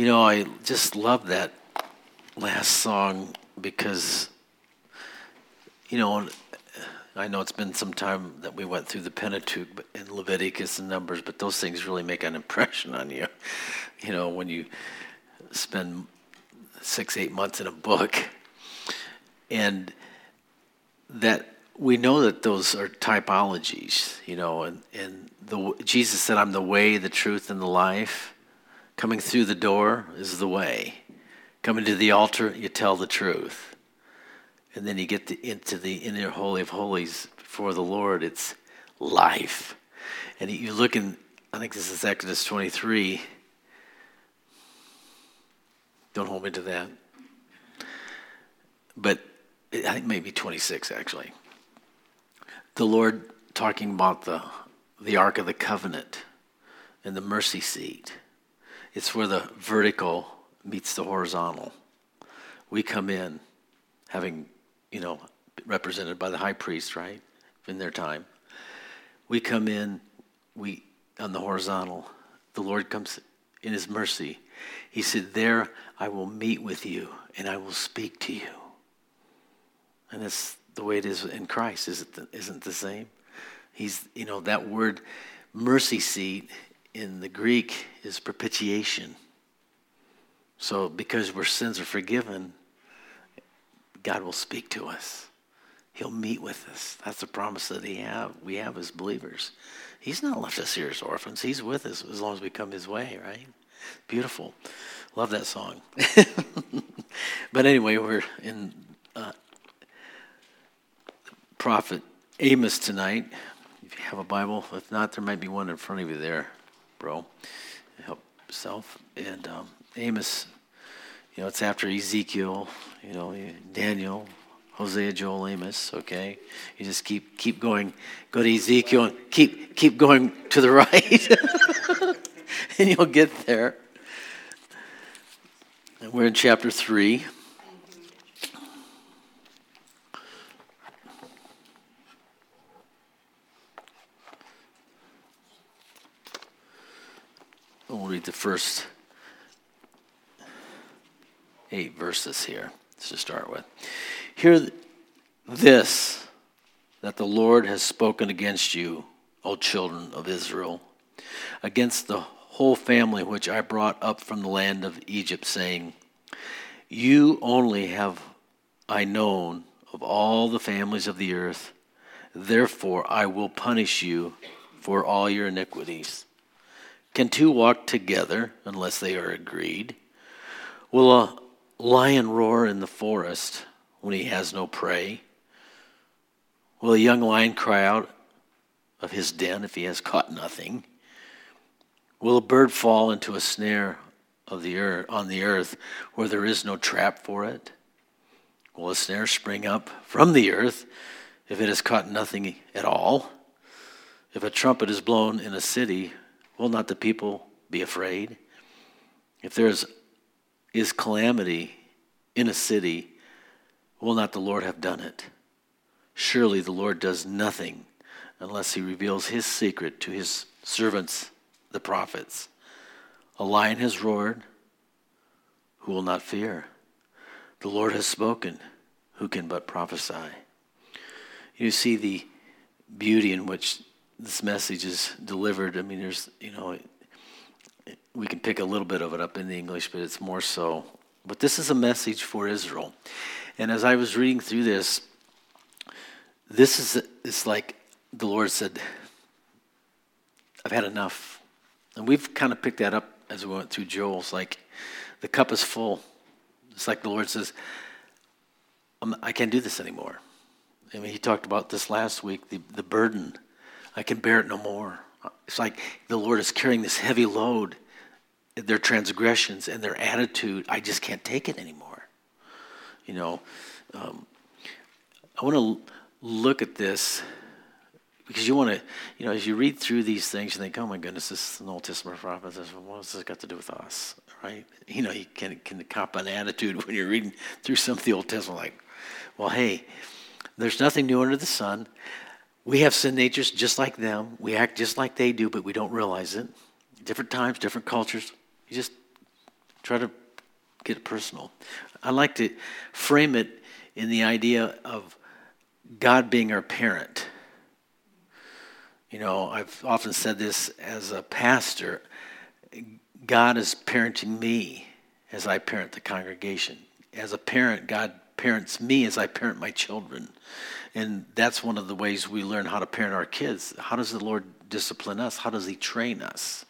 You know, I just love that last song because, you know, I know it's been some time that we went through the Pentateuch and Leviticus and Numbers, but those things really make an impression on you. You know, when you spend six, eight months in a book, and that we know that those are typologies, you know, and, and the, Jesus said, I'm the way, the truth, and the life. Coming through the door is the way. Coming to the altar, you tell the truth. And then you get to, into the inner holy of holies before the Lord, it's life. And you look in, I think this is Exodus 23. Don't hold me to that. But I think maybe 26 actually. The Lord talking about the, the Ark of the Covenant and the mercy seat. It's where the vertical meets the horizontal. We come in having, you know, represented by the high priest, right? In their time. We come in, we on the horizontal. The Lord comes in his mercy. He said, There I will meet with you and I will speak to you. And that's the way it is in Christ, is it the, isn't the same? He's, you know, that word mercy seat in the Greek is propitiation. So, because our sins are forgiven, God will speak to us. He'll meet with us. That's the promise that he have, we have as believers. He's not left us here as orphans. He's with us as long as we come his way, right? Beautiful. Love that song. but anyway, we're in uh, prophet Amos tonight. If you have a Bible, if not, there might be one in front of you there bro. Help yourself. And um, Amos, you know, it's after Ezekiel, you know, Daniel, Hosea, Joel, Amos. Okay, you just keep keep going. Go to Ezekiel and keep keep going to the right, and you'll get there. And we're in chapter three. Read the first eight verses here to start with. Hear this that the Lord has spoken against you, O children of Israel, against the whole family which I brought up from the land of Egypt, saying, You only have I known of all the families of the earth, therefore I will punish you for all your iniquities. Can two walk together unless they are agreed? Will a lion roar in the forest when he has no prey? Will a young lion cry out of his den if he has caught nothing? Will a bird fall into a snare of the earth, on the earth where there is no trap for it? Will a snare spring up from the earth if it has caught nothing at all? If a trumpet is blown in a city, Will not the people be afraid? If there is, is calamity in a city, will not the Lord have done it? Surely the Lord does nothing unless he reveals his secret to his servants, the prophets. A lion has roared, who will not fear? The Lord has spoken, who can but prophesy? You see the beauty in which this message is delivered. I mean, there's, you know, we can pick a little bit of it up in the English, but it's more so. But this is a message for Israel. And as I was reading through this, this is it's like the Lord said, I've had enough. And we've kind of picked that up as we went through Joel's like the cup is full. It's like the Lord says, I can't do this anymore. I mean, he talked about this last week, the, the burden I can bear it no more. It's like the Lord is carrying this heavy load, their transgressions and their attitude. I just can't take it anymore. You know, um, I want to look at this because you want to, you know, as you read through these things, you think, oh my goodness, this is an Old Testament prophet. What has this got to do with us? Right? You know, you can, can cop an attitude when you're reading through some of the Old Testament, like, well, hey, there's nothing new under the sun. We have sin natures just like them. We act just like they do, but we don't realize it. Different times, different cultures. You just Try to get personal. I like to frame it in the idea of God being our parent. You know, I've often said this as a pastor God is parenting me as I parent the congregation. As a parent, God parents me as I parent my children. And that's one of the ways we learn how to parent our kids. How does the Lord discipline us? How does He train us?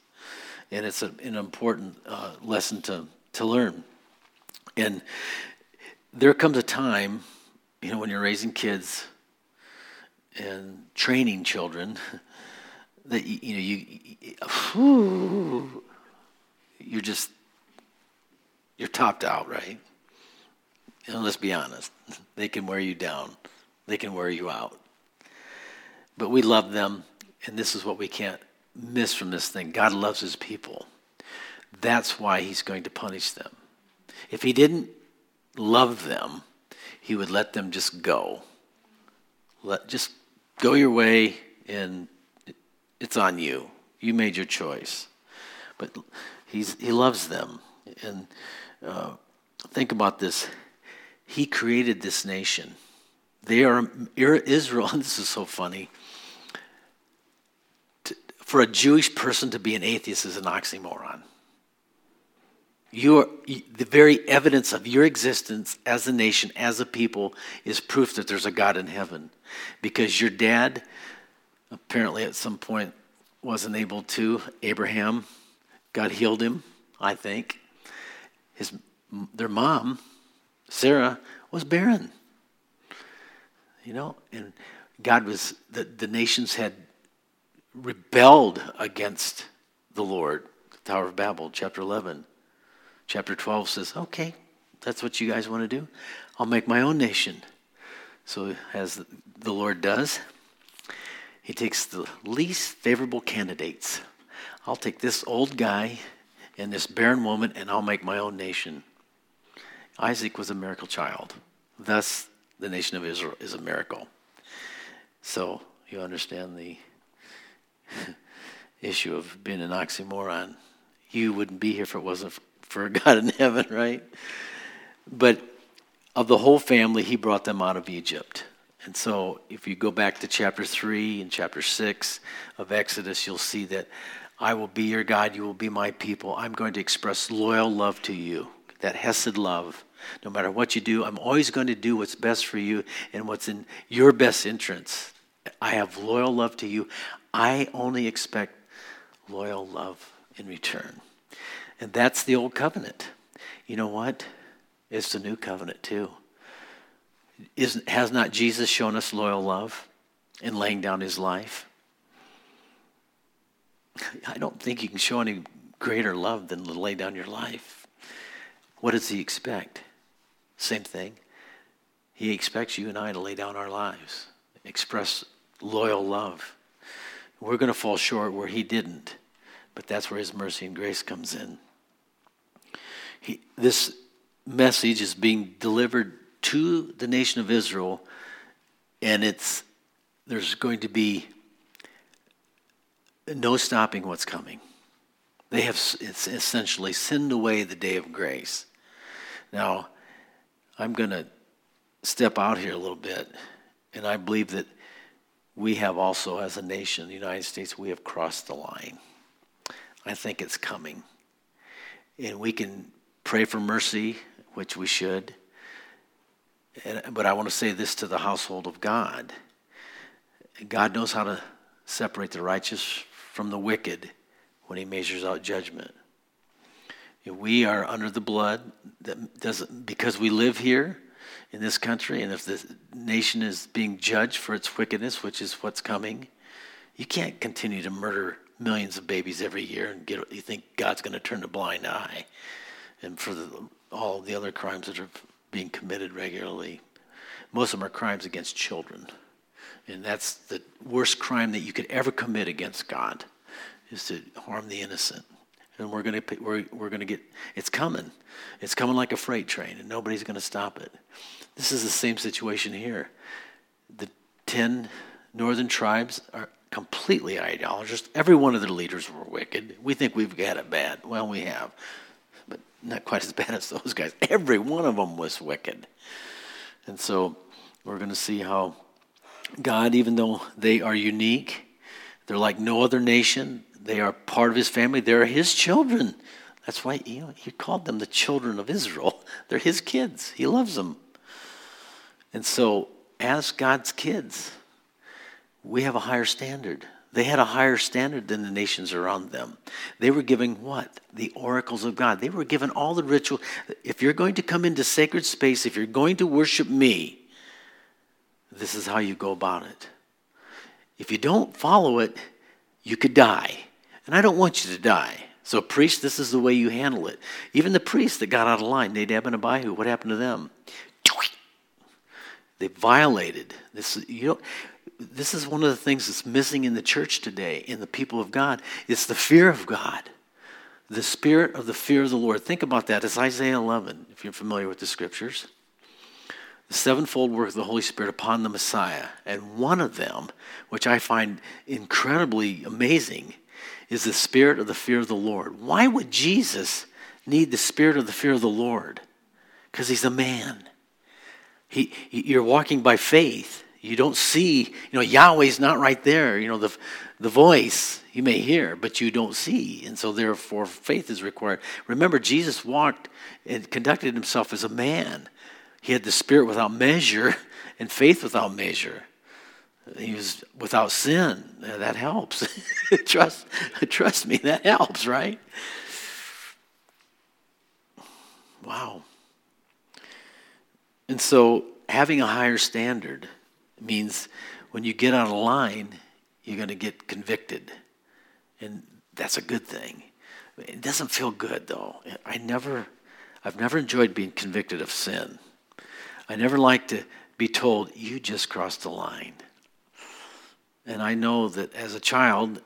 And it's a, an important uh, lesson to, to learn. And there comes a time, you know, when you're raising kids and training children, that you, you know you, whew, you're just you're topped out, right? You know, let's be honest. They can wear you down. They can wear you out. But we love them, and this is what we can't miss from this thing. God loves his people. That's why he's going to punish them. If he didn't love them, he would let them just go. Let just go your way and it's on you. You made your choice. But he's, he loves them. And uh, think about this. He created this nation. They are Israel. This is so funny. For a Jewish person to be an atheist is an oxymoron. You are, the very evidence of your existence as a nation, as a people, is proof that there's a God in heaven. Because your dad, apparently at some point, wasn't able to. Abraham, God healed him, I think. His, their mom, Sarah, was barren. You know, and God was, the, the nations had rebelled against the Lord. The Tower of Babel, chapter 11. Chapter 12 says, okay, that's what you guys want to do. I'll make my own nation. So, as the Lord does, he takes the least favorable candidates. I'll take this old guy and this barren woman, and I'll make my own nation. Isaac was a miracle child. Thus, the nation of Israel is a miracle. So, you understand the issue of being an oxymoron. You wouldn't be here if it wasn't for God in heaven, right? But of the whole family, he brought them out of Egypt. And so, if you go back to chapter 3 and chapter 6 of Exodus, you'll see that I will be your God, you will be my people. I'm going to express loyal love to you, that Hesed love. No matter what you do, I'm always going to do what's best for you and what's in your best interest. I have loyal love to you. I only expect loyal love in return. And that's the old covenant. You know what? It's the new covenant too. Isn't, has not Jesus shown us loyal love in laying down his life? I don't think you can show any greater love than to lay down your life. What does he expect? Same thing. He expects you and I to lay down our lives, express loyal love. We're going to fall short where he didn't, but that's where his mercy and grace comes in. He, this message is being delivered to the nation of Israel, and it's there's going to be no stopping what's coming. They have essentially sinned away the day of grace. Now, I'm going to step out here a little bit, and I believe that we have also, as a nation, the United States, we have crossed the line. I think it's coming. And we can pray for mercy, which we should. And, but I want to say this to the household of God God knows how to separate the righteous from the wicked when he measures out judgment. We are under the blood that doesn't because we live here in this country, and if the nation is being judged for its wickedness, which is what's coming, you can't continue to murder millions of babies every year and get you think God's going to turn a blind eye and for the, all the other crimes that are being committed regularly. Most of them are crimes against children. And that's the worst crime that you could ever commit against God is to harm the innocent. And we're going to we're, we're going to get it's coming. It's coming like a freight train and nobody's going to stop it. This is the same situation here. The 10 northern tribes are completely idolatrous. Every one of their leaders were wicked. We think we've got it bad. Well, we have. But not quite as bad as those guys. Every one of them was wicked. And so we're going to see how God, even though they are unique, they're like no other nation, they are part of his family, they're his children. That's why know, he called them the children of Israel. They're his kids, he loves them. And so, as God's kids, we have a higher standard. They had a higher standard than the nations around them. They were giving what? The oracles of God. They were given all the ritual. If you're going to come into sacred space, if you're going to worship me, this is how you go about it. If you don't follow it, you could die. And I don't want you to die. So, priest, this is the way you handle it. Even the priests that got out of line, Nadab and Abihu, what happened to them? They violated this. You know, this is one of the things that's missing in the church today, in the people of God. It's the fear of God, the spirit of the fear of the Lord. Think about that. It's Isaiah 11, if you're familiar with the scriptures. The sevenfold work of the Holy Spirit upon the Messiah. And one of them, which I find incredibly amazing, is the spirit of the fear of the Lord. Why would Jesus need the spirit of the fear of the Lord? Because he's a man. He, you're walking by faith you don't see, you know, Yahweh's not right there. You know, the, the voice you may hear, but you don't see. And so, therefore, faith is required. Remember, Jesus walked and conducted himself as a man. He had the Spirit without measure and faith without measure. He was without sin. That helps. trust, trust me, that helps, right? Wow. And so, having a higher standard means when you get on a line, you're going to get convicted. And that's a good thing. It doesn't feel good though. I never I've never enjoyed being convicted of sin. I never like to be told you just crossed the line. And I know that as a child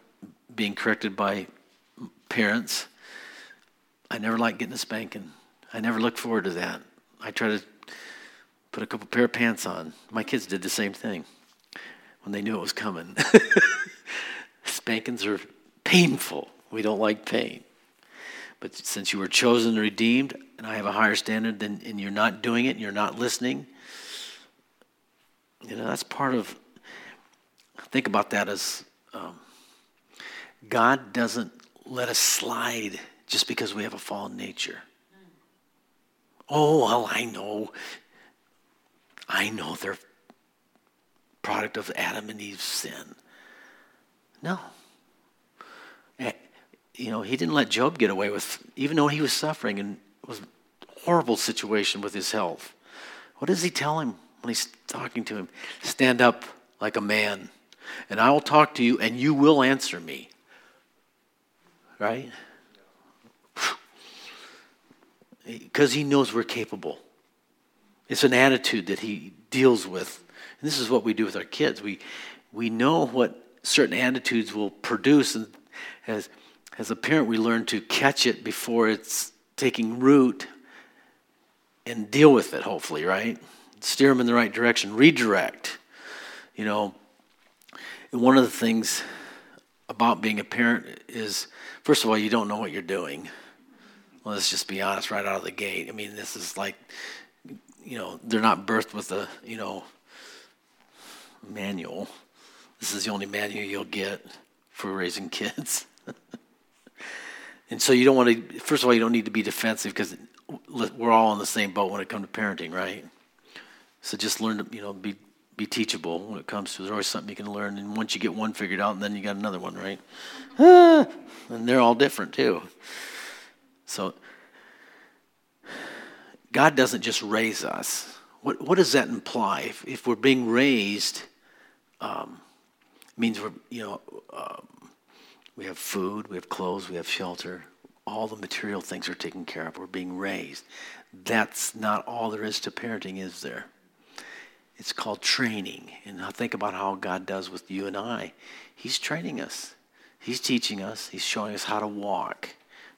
being corrected by parents, I never liked getting a spanking. I never looked forward to that. I try to put a couple pair of pants on. My kids did the same thing when they knew it was coming. Spankings are painful. We don't like pain. But since you were chosen and redeemed, and I have a higher standard, than, and you're not doing it, and you're not listening, you know, that's part of, think about that as um, God doesn't let us slide just because we have a fallen nature. Oh, well, I know I know they're product of Adam and Eve's sin. No. Eh, you know, he didn't let Job get away with, even though he was suffering and was horrible situation with his health. What does he tell him when he's talking to him? Stand up like a man, and I will talk to you, and you will answer me. Right? Because he knows we're capable. It's an attitude that he deals with. And this is what we do with our kids. We, we know what certain attitudes will produce. And as, as a parent, we learn to catch it before it's taking root and deal with it, hopefully, right? Steer them in the right direction, redirect. You know, one of the things about being a parent is, first of all, you don't know what you're doing. Well, let's just be honest right out of the gate. I mean, this is like you know, they're not birthed with a, you know, manual. This is the only manual you'll get for raising kids. and so you don't want to, first of all, you don't need to be defensive because we're all in the same boat when it comes to parenting, right? So just learn to, you know, be be teachable when it comes to there's always something you can learn and once you get one figured out and then you got another one right ah, and they're all different too so God doesn't just raise us. What, what does that imply? If, if we're being raised, um, means we're, you know, um, we have food, we have clothes, we have shelter. All the material things are taken care of. We're being raised. That's not all there is to parenting, is there? It's called training. And now think about how God does with you and I. He's training us, He's teaching us, He's showing us how to walk,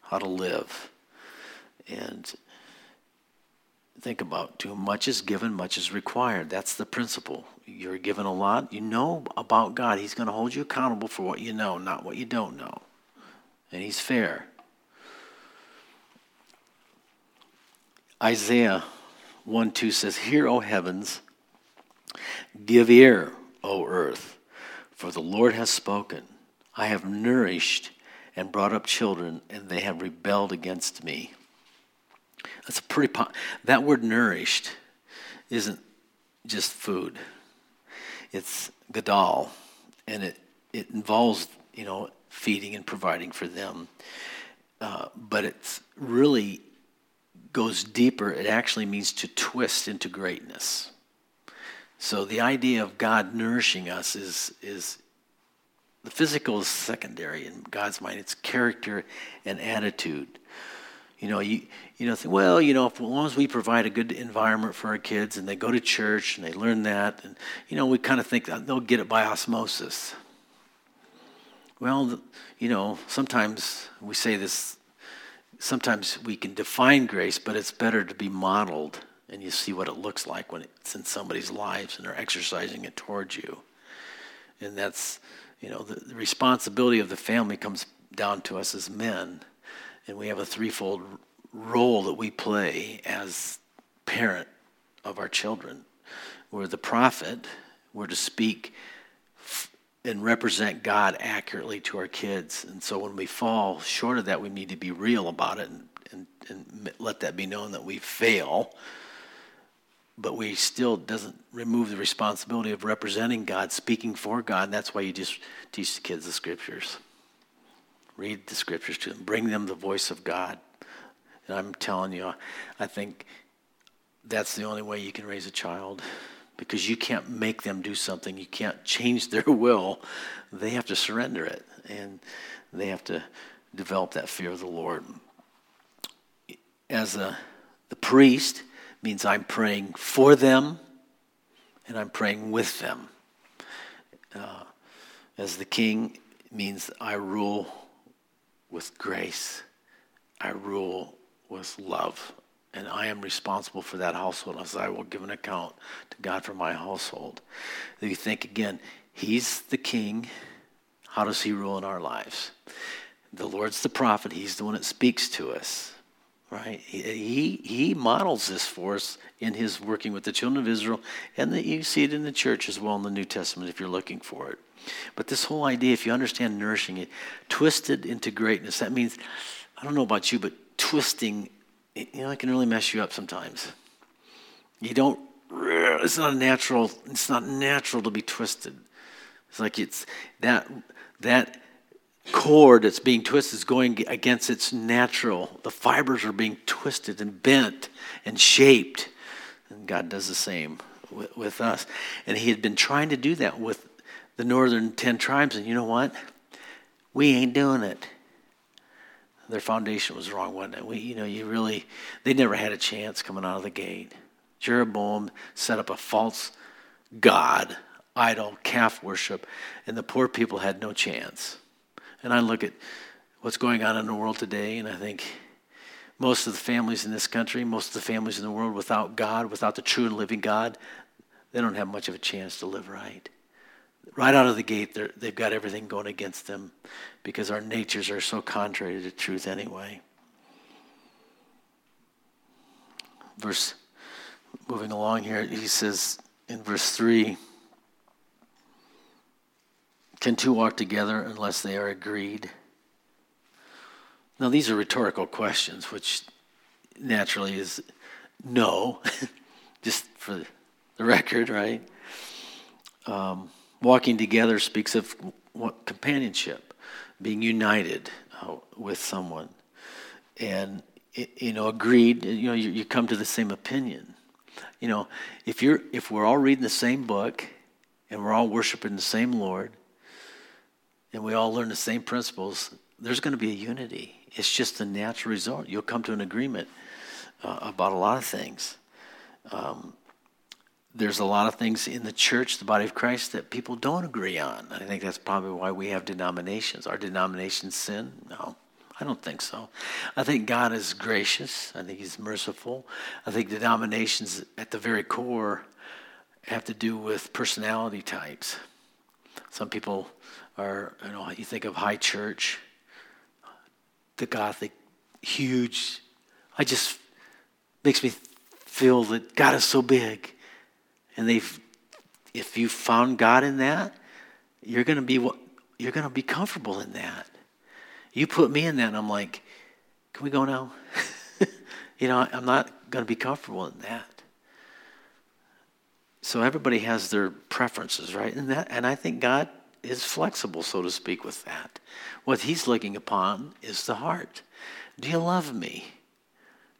how to live. And think about too much is given, much is required. That's the principle. You're given a lot. You know about God. He's going to hold you accountable for what you know, not what you don't know. And He's fair. Isaiah 1 2 says, Hear, O heavens, give ear, O earth, for the Lord has spoken. I have nourished and brought up children, and they have rebelled against me. That's a pretty, po- that word nourished isn't just food. It's gadal, and it, it involves, you know, feeding and providing for them. Uh, but it's really goes deeper. It actually means to twist into greatness. So the idea of God nourishing us is, is the physical is secondary in God's mind. It's character and attitude. You know, you you know, well, you know, as long as we provide a good environment for our kids and they go to church and they learn that, and you know, we kind of think they'll get it by osmosis. Well, you know, sometimes we say this. Sometimes we can define grace, but it's better to be modeled, and you see what it looks like when it's in somebody's lives and they're exercising it towards you. And that's you know, the, the responsibility of the family comes down to us as men, and we have a threefold role that we play as parent of our children. We're the prophet, we're to speak and represent God accurately to our kids. And so when we fall short of that, we need to be real about it and, and, and let that be known that we fail but we still doesn't remove the responsibility of representing God, speaking for God. And that's why you just teach the kids the scriptures. Read the scriptures to them. Bring them the voice of God. And I'm telling you, I think that's the only way you can raise a child because you can't make them do something. You can't change their will. They have to surrender it and they have to develop that fear of the Lord. As a, the priest, means I'm praying for them and I'm praying with them. Uh, as the king means I rule with grace, I rule with love, and I am responsible for that household as I will give an account to God for my household. If you think again, He's the king, how does He rule in our lives? The Lord's the prophet, He's the one that speaks to us right? He, he models this for us in his working with the children of Israel, and that you see it in the church as well in the New Testament if you're looking for it. But this whole idea, if you understand nourishing it, twisted into greatness, that means, I don't know about you, but twisting, you know, it can really mess you up sometimes. You don't, it's not natural, it's not natural to be twisted. It's like it's that, that, cord that's being twisted is going against its natural. The fibers are being twisted and bent and shaped. And God does the same with, with us. And He had been trying to do that with the northern 10 tribes. And you know what? We ain't doing it. Their foundation was wrong, wasn't it? We, you know, you really, they never had a chance coming out of the gate. Jeroboam set up a false god, idol, calf worship, and the poor people had no chance. And I look at what's going on in the world today, and I think most of the families in this country, most of the families in the world without God, without the true and living God, they don't have much of a chance to live right. Right out of the gate, they've got everything going against them because our natures are so contrary to truth anyway. Verse, moving along here, he says in verse 3 can two walk together unless they are agreed? Now, these are rhetorical questions, which naturally is no, just for the record, right? Um, walking together speaks of companionship, being united uh, with someone, and you know, agreed. You know, you, you come to the same opinion. You know, if you're if we're all reading the same book and we're all worshiping the same Lord, and we all learn the same principles, there's going to be a unity. It's just a natural result. You'll come to an agreement uh, about a lot of things. Um, there's a lot of things in the church, the body of Christ, that people don't agree on. I think that's probably why we have denominations. Our denomination sin? No, I don't think so. I think God is gracious. I think He's merciful. I think denominations, at the very core, have to do with personality types. Some people or you know, you think of high church, the Gothic, huge. I just makes me feel that God is so big. And they've, if you found God in that, you're to be you're to be comfortable in that. You put me in that, and I'm like, can we go now? you know, I'm not to be comfortable in that. So everybody has their preferences, right? And that, and I think God is flexible, so to speak, with that. What He's looking upon is the heart. Do you love me?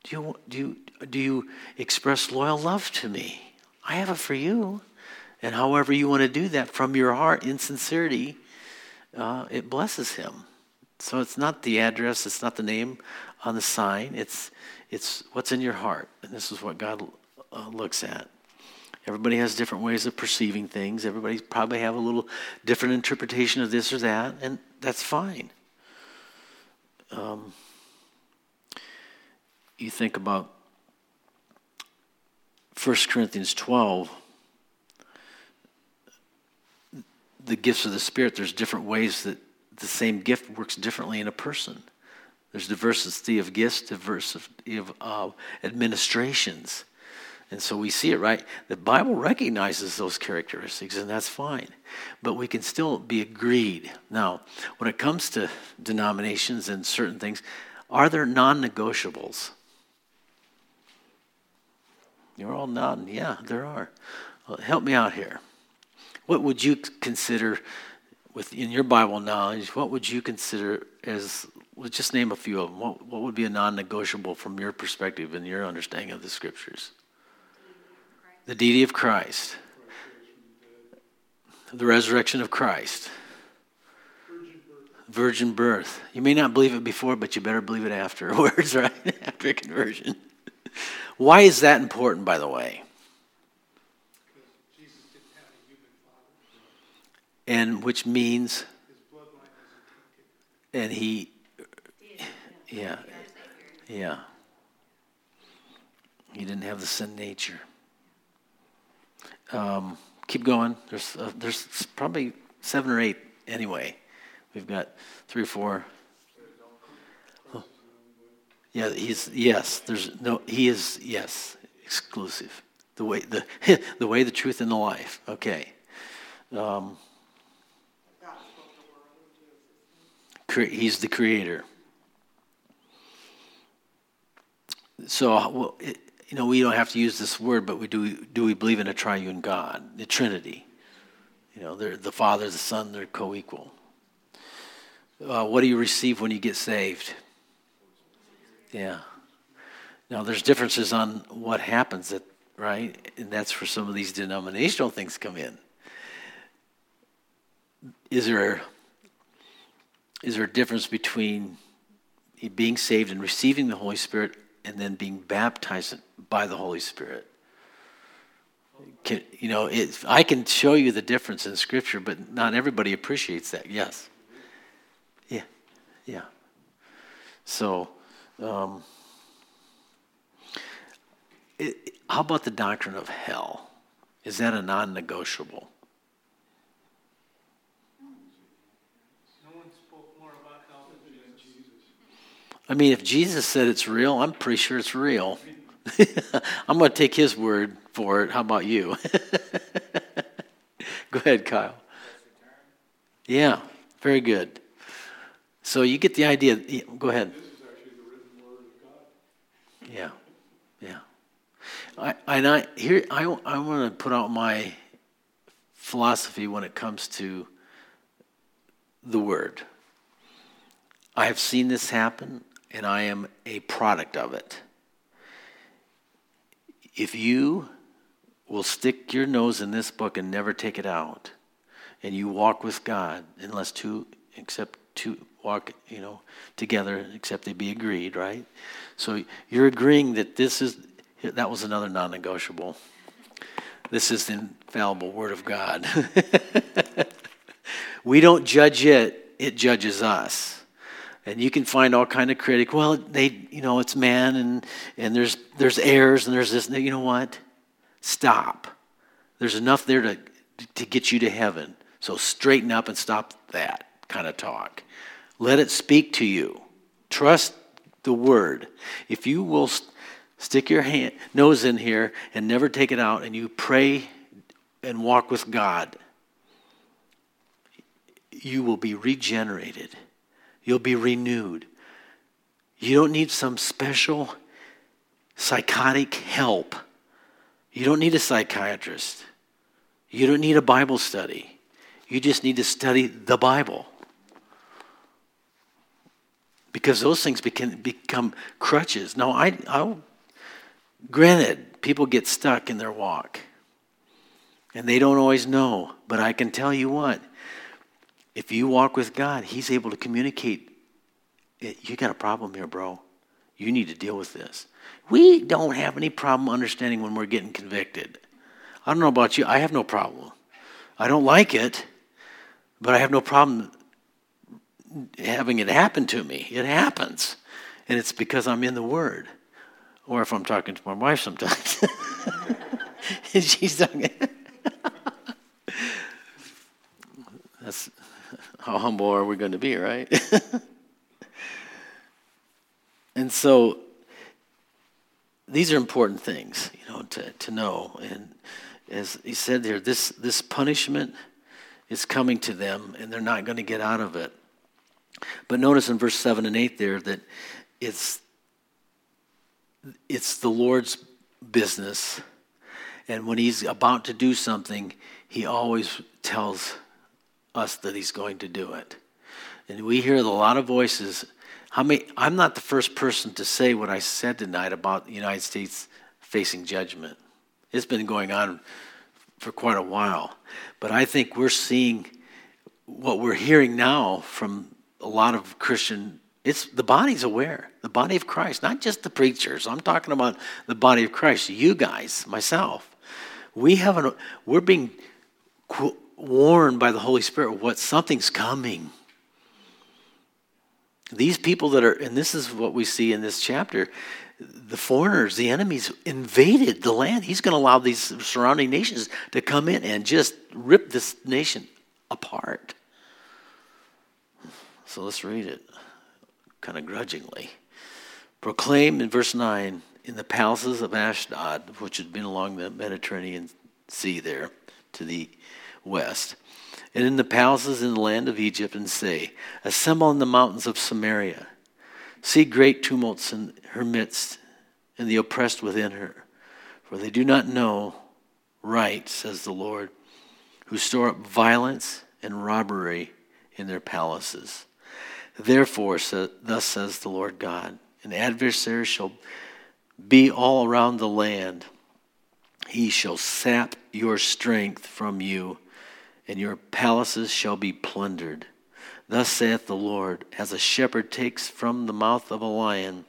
Do you do you do you express loyal love to me? I have it for you, and however you want to do that from your heart in sincerity, uh, it blesses Him. So it's not the address, it's not the name on the sign, it's, it's what's in your heart. And this is what God uh, looks at. Everybody has different ways of perceiving things. Everybody probably have a little different interpretation of this or that, and that's fine. Um, you think about 1 Corinthians 12, the gifts of the Spirit, there's different ways that the same gift works differently in a person. There's diversity of gifts, diversity of uh, administrations. And so we see it, right? The Bible recognizes those characteristics, and that's fine. But we can still be agreed. Now, when it comes to denominations and certain things, are there non negotiables? You're all nodding. Yeah, there are. Well, help me out here. What would you consider within your Bible knowledge, what would you consider as, let's just name a few of them. What, what would be a non negotiable from your perspective and your understanding of the scriptures? The deity of Christ, the resurrection of Christ, virgin birth. You may not believe it before, but you better believe it afterwards, right? After conversion. Why is that important, by the way? and which means and he yeah yeah he didn't have the sin nature um, keep going. There's uh, there's probably seven or eight anyway. We've got three or four. Oh. yeah he's yes there's no he is yes exclusive. The way the the way the truth and the life. Okay. Um, he's the creator. So, well, it, you know, we don't have to use this word, but we do. Do we believe in a triune God, the Trinity? You know, the Father, the Son, they're co-equal. Uh, what do you receive when you get saved? Yeah. Now, there's differences on what happens, at, right? And that's where some of these denominational things come in. Is there is there a difference between being saved and receiving the Holy Spirit and then being baptized by the Holy Spirit? Can, you know, it, I can show you the difference in Scripture, but not everybody appreciates that. Yes. Yeah. Yeah. So, um, it, how about the doctrine of hell? Is that a non negotiable? I mean, if Jesus said it's real, I'm pretty sure it's real. I'm going to take his word for it. How about you? Go ahead, Kyle. Yeah, very good. So you get the idea. Go ahead. Yeah, yeah. I, and I here I, I want to put out my philosophy when it comes to the word. I have seen this happen and I am a product of it. If you will stick your nose in this book and never take it out, and you walk with God, unless two, except two walk, you know, together, except they be agreed, right? So you're agreeing that this is, that was another non negotiable. This is the infallible Word of God. we don't judge it, it judges us and you can find all kind of critic well they you know it's man and and there's there's errors and there's this you know what? Stop. There's enough there to to get you to heaven. So straighten up and stop that kind of talk. Let it speak to you. Trust the word. If you will stick your hand, nose in here and never take it out, and you pray and walk with God, you will be regenerated. You'll be renewed. You don't need some special psychotic help. You don't need a psychiatrist. You don't need a Bible study. You just need to study the Bible. Because those things become, become crutches. Now, I, I, granted, people get stuck in their walk. And they don't always know. But I can tell you what, if you walk with God, He's able to communicate. You got a problem here, bro. You need to deal with this. We don't have any problem understanding when we're getting convicted. I don't know about you, I have no problem. I don't like it, but I have no problem having it happen to me. It happens. And it's because I'm in the Word. Or if I'm talking to my wife sometimes. she's talking. That's how humble are we going to be, right? and so these are important things, you know, to, to know. And as he said here, this, this punishment is coming to them and they're not going to get out of it. But notice in verse 7 and 8 there that it's, it's the Lord's business. And when he's about to do something, he always tells us that he's going to do it. And we hear a lot of voices. How many, I'm not the first person to say what I said tonight about the United States facing judgment. It's been going on for quite a while. But I think we're seeing what we're hearing now from a lot of Christian it's the body's aware. The body of Christ, not just the preachers. I'm talking about the body of Christ. You guys, myself. We have an we're being warned by the Holy Spirit what something's coming. These people that are, and this is what we see in this chapter, the foreigners, the enemies invaded the land. He's going to allow these surrounding nations to come in and just rip this nation apart. So let's read it kind of grudgingly. Proclaim in verse 9 in the palaces of Ashdod, which had been along the Mediterranean Sea there to the west, and in the palaces in the land of Egypt, and say, Assemble in the mountains of Samaria. See great tumults in her midst, and the oppressed within her. For they do not know right, says the Lord, who store up violence and robbery in their palaces. Therefore, so, thus says the Lord God, an adversary shall be all around the land. He shall sap your strength from you and your palaces shall be plundered. Thus saith the Lord, as a shepherd takes from the mouth of a lion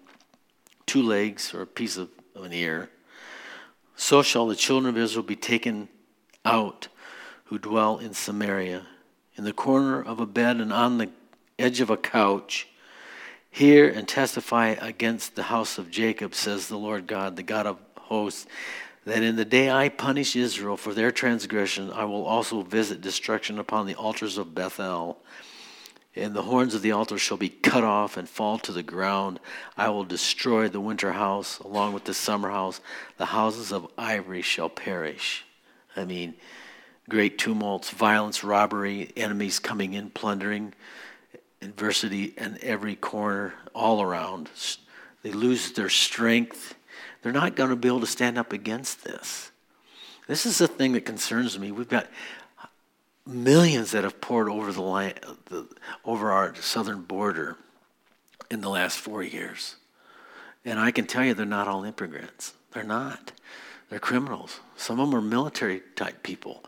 two legs or a piece of, an ear, so shall the children of Israel be taken out who dwell in Samaria, in the corner of a bed and on the edge of a couch. Hear and testify against the house of Jacob, says the Lord God, the God of hosts that in the day I punish Israel for their transgression, I will also visit destruction upon the altars of Bethel. And the horns of the altar shall be cut off and fall to the ground. I will destroy the winter house along with the summer house. The houses of ivory shall perish. I mean, great tumults, violence, robbery, enemies coming in, plundering, adversity in every corner, all around. They lose their strength they're not going to be able to stand up against this. This is the thing that concerns me. We've got millions that have poured over the line, the, over our southern border in the last four years. And I can tell you they're not all immigrants. They're not. They're criminals. Some of them are military type people.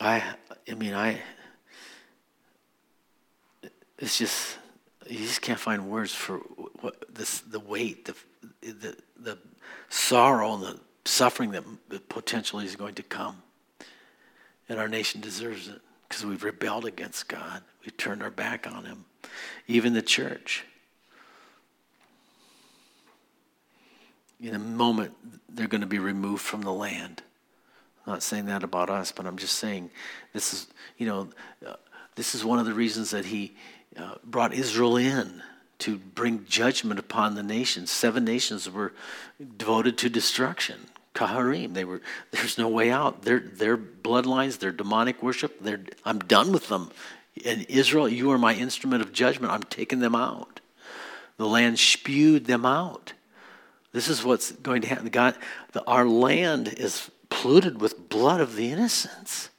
I I mean I it's just you just can't find words for what this the weight, the the the sorrow and the suffering that potentially is going to come. And our nation deserves it because we've rebelled against God. We've turned our back on Him. Even the church. In a moment, they're going to be removed from the land. I'm not saying that about us, but I'm just saying this is, you know, uh, this is one of the reasons that He uh, brought Israel in to bring judgment upon the nations. Seven nations were devoted to destruction. Kaharim, they were. There's no way out. Their their bloodlines, their demonic worship. They're, I'm done with them. And Israel, you are my instrument of judgment. I'm taking them out. The land spewed them out. This is what's going to happen. God, the, our land is polluted with blood of the innocents,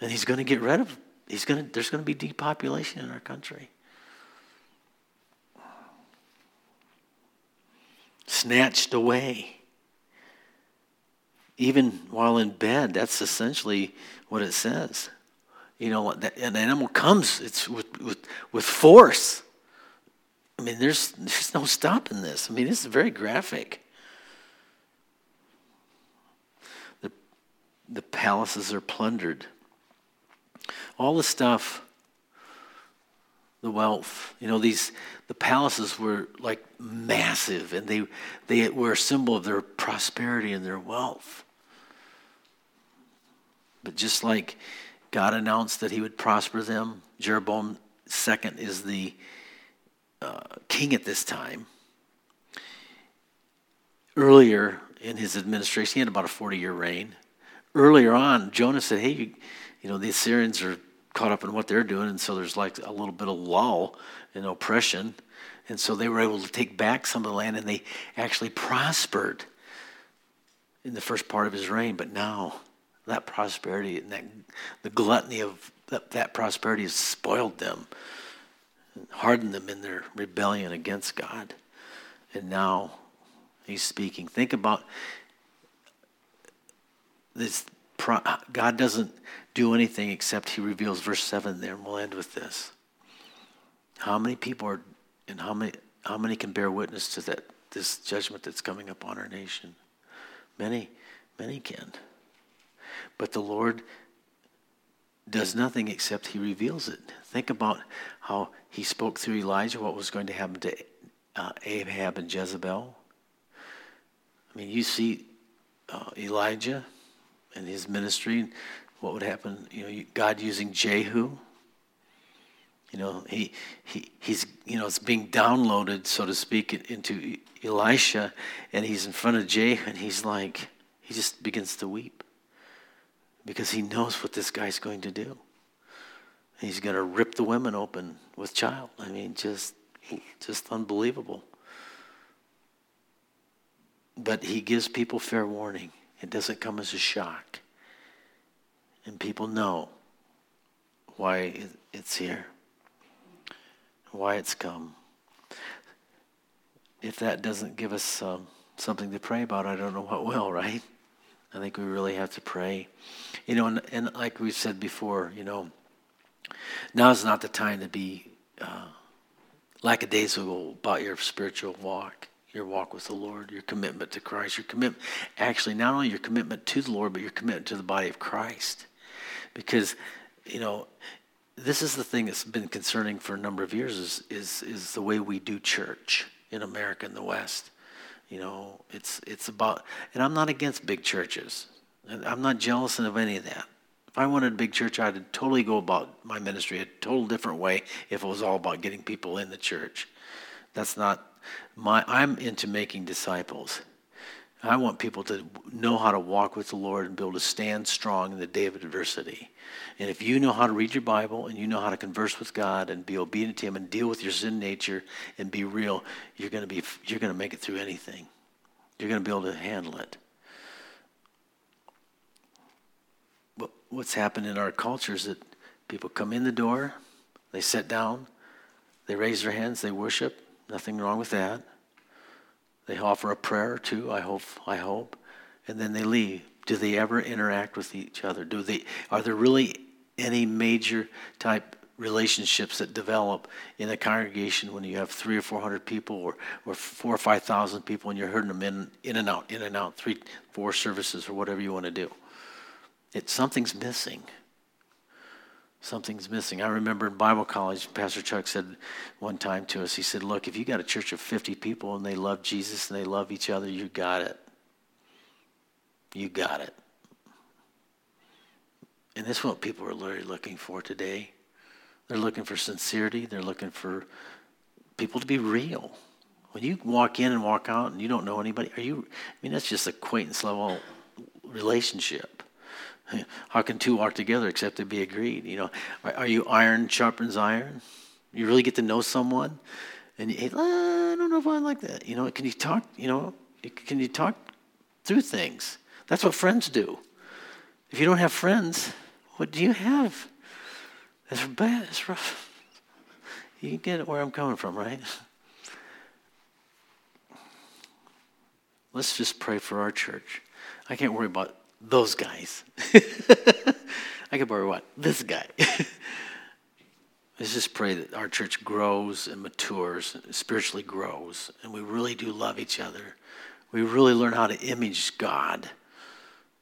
and He's going to get rid of. He's to. There's going to be depopulation in our country. Snatched away. Even while in bed, that's essentially what it says. You know, an animal comes, it's with, with, with force. I mean, there's, there's no stopping this. I mean, this is very graphic. The, the palaces are plundered. All the stuff, the wealth, you know, these, the palaces were like massive and they, they were a symbol of their prosperity and their wealth. But just like God announced that he would prosper them, Jeroboam II is the uh, king at this time. Earlier in his administration, he had about a 40 year reign. Earlier on, Jonah said, Hey, you, you know, the Assyrians are caught up in what they're doing, and so there's like a little bit of lull in oppression. And so they were able to take back some of the land, and they actually prospered in the first part of his reign. But now, that prosperity and that, the gluttony of that, that prosperity has spoiled them hardened them in their rebellion against God. And now he's speaking. Think about this. God doesn't do anything except he reveals verse 7 there, and we'll end with this. How many people are, and how many, how many can bear witness to that, this judgment that's coming upon our nation? Many, many can. But the Lord does nothing except he reveals it. Think about how he spoke through Elijah what was going to happen to uh, Ahab and Jezebel. I mean, you see uh, Elijah and his ministry, what would happen, you know, God using Jehu. You know, he, he, he's, you know, it's being downloaded, so to speak, into Elisha, and he's in front of Jehu, and he's like, he just begins to weep because he knows what this guy's going to do. He's going to rip the women open with child. I mean, just, just unbelievable. But he gives people fair warning. It doesn't come as a shock. And people know why it's here, why it's come. If that doesn't give us um, something to pray about, I don't know what will, right? I think we really have to pray. You know, and, and like we said before, you know, now is not the time to be uh, lackadaisical about your spiritual walk, your walk with the Lord, your commitment to Christ, your commitment, actually, not only your commitment to the Lord, but your commitment to the body of Christ. Because, you know, this is the thing that's been concerning for a number of years is, is, is the way we do church in America and the West. You know, it's it's about, and I'm not against big churches. I'm not jealous of any of that. If I wanted a big church, I'd totally go about my ministry a total different way if it was all about getting people in the church. That's not my, I'm into making disciples. I want people to know how to walk with the Lord and be able to stand strong in the day of adversity. And if you know how to read your Bible and you know how to converse with God and be obedient to Him and deal with your sin nature and be real, you're going to be you're going to make it through anything. You're going to be able to handle it. But what's happened in our culture is that people come in the door, they sit down, they raise their hands, they worship. Nothing wrong with that. They offer a prayer or two, I hope, I hope, and then they leave. Do they ever interact with each other? Do they are there really any major type relationships that develop in a congregation when you have three or four hundred people or, or four or five thousand people and you're herding them in, in and out, in and out, three, four services or whatever you want to do. It something's missing something's missing. I remember in Bible college, Pastor Chuck said one time to us, he said, Look, if you got a church of 50 people and they love Jesus and they love each other, you got it. You got it. And this is what people are literally looking for today. They're looking for sincerity, they're looking for people to be real. When you walk in and walk out and you don't know anybody, are you? I mean, that's just acquaintance level relationship. How can two walk together except to be agreed? You know, are, are you iron sharpens iron? You really get to know someone, and you, hey, uh, I don't know if I like that. You know, can you talk? You know, can you talk through things? That's what friends do. If you don't have friends, what do you have? It's bad. It's rough. You get where I'm coming from, right? Let's just pray for our church. I can't worry about those guys. I can worry about this guy. Let's just pray that our church grows and matures, spiritually grows, and we really do love each other. We really learn how to image God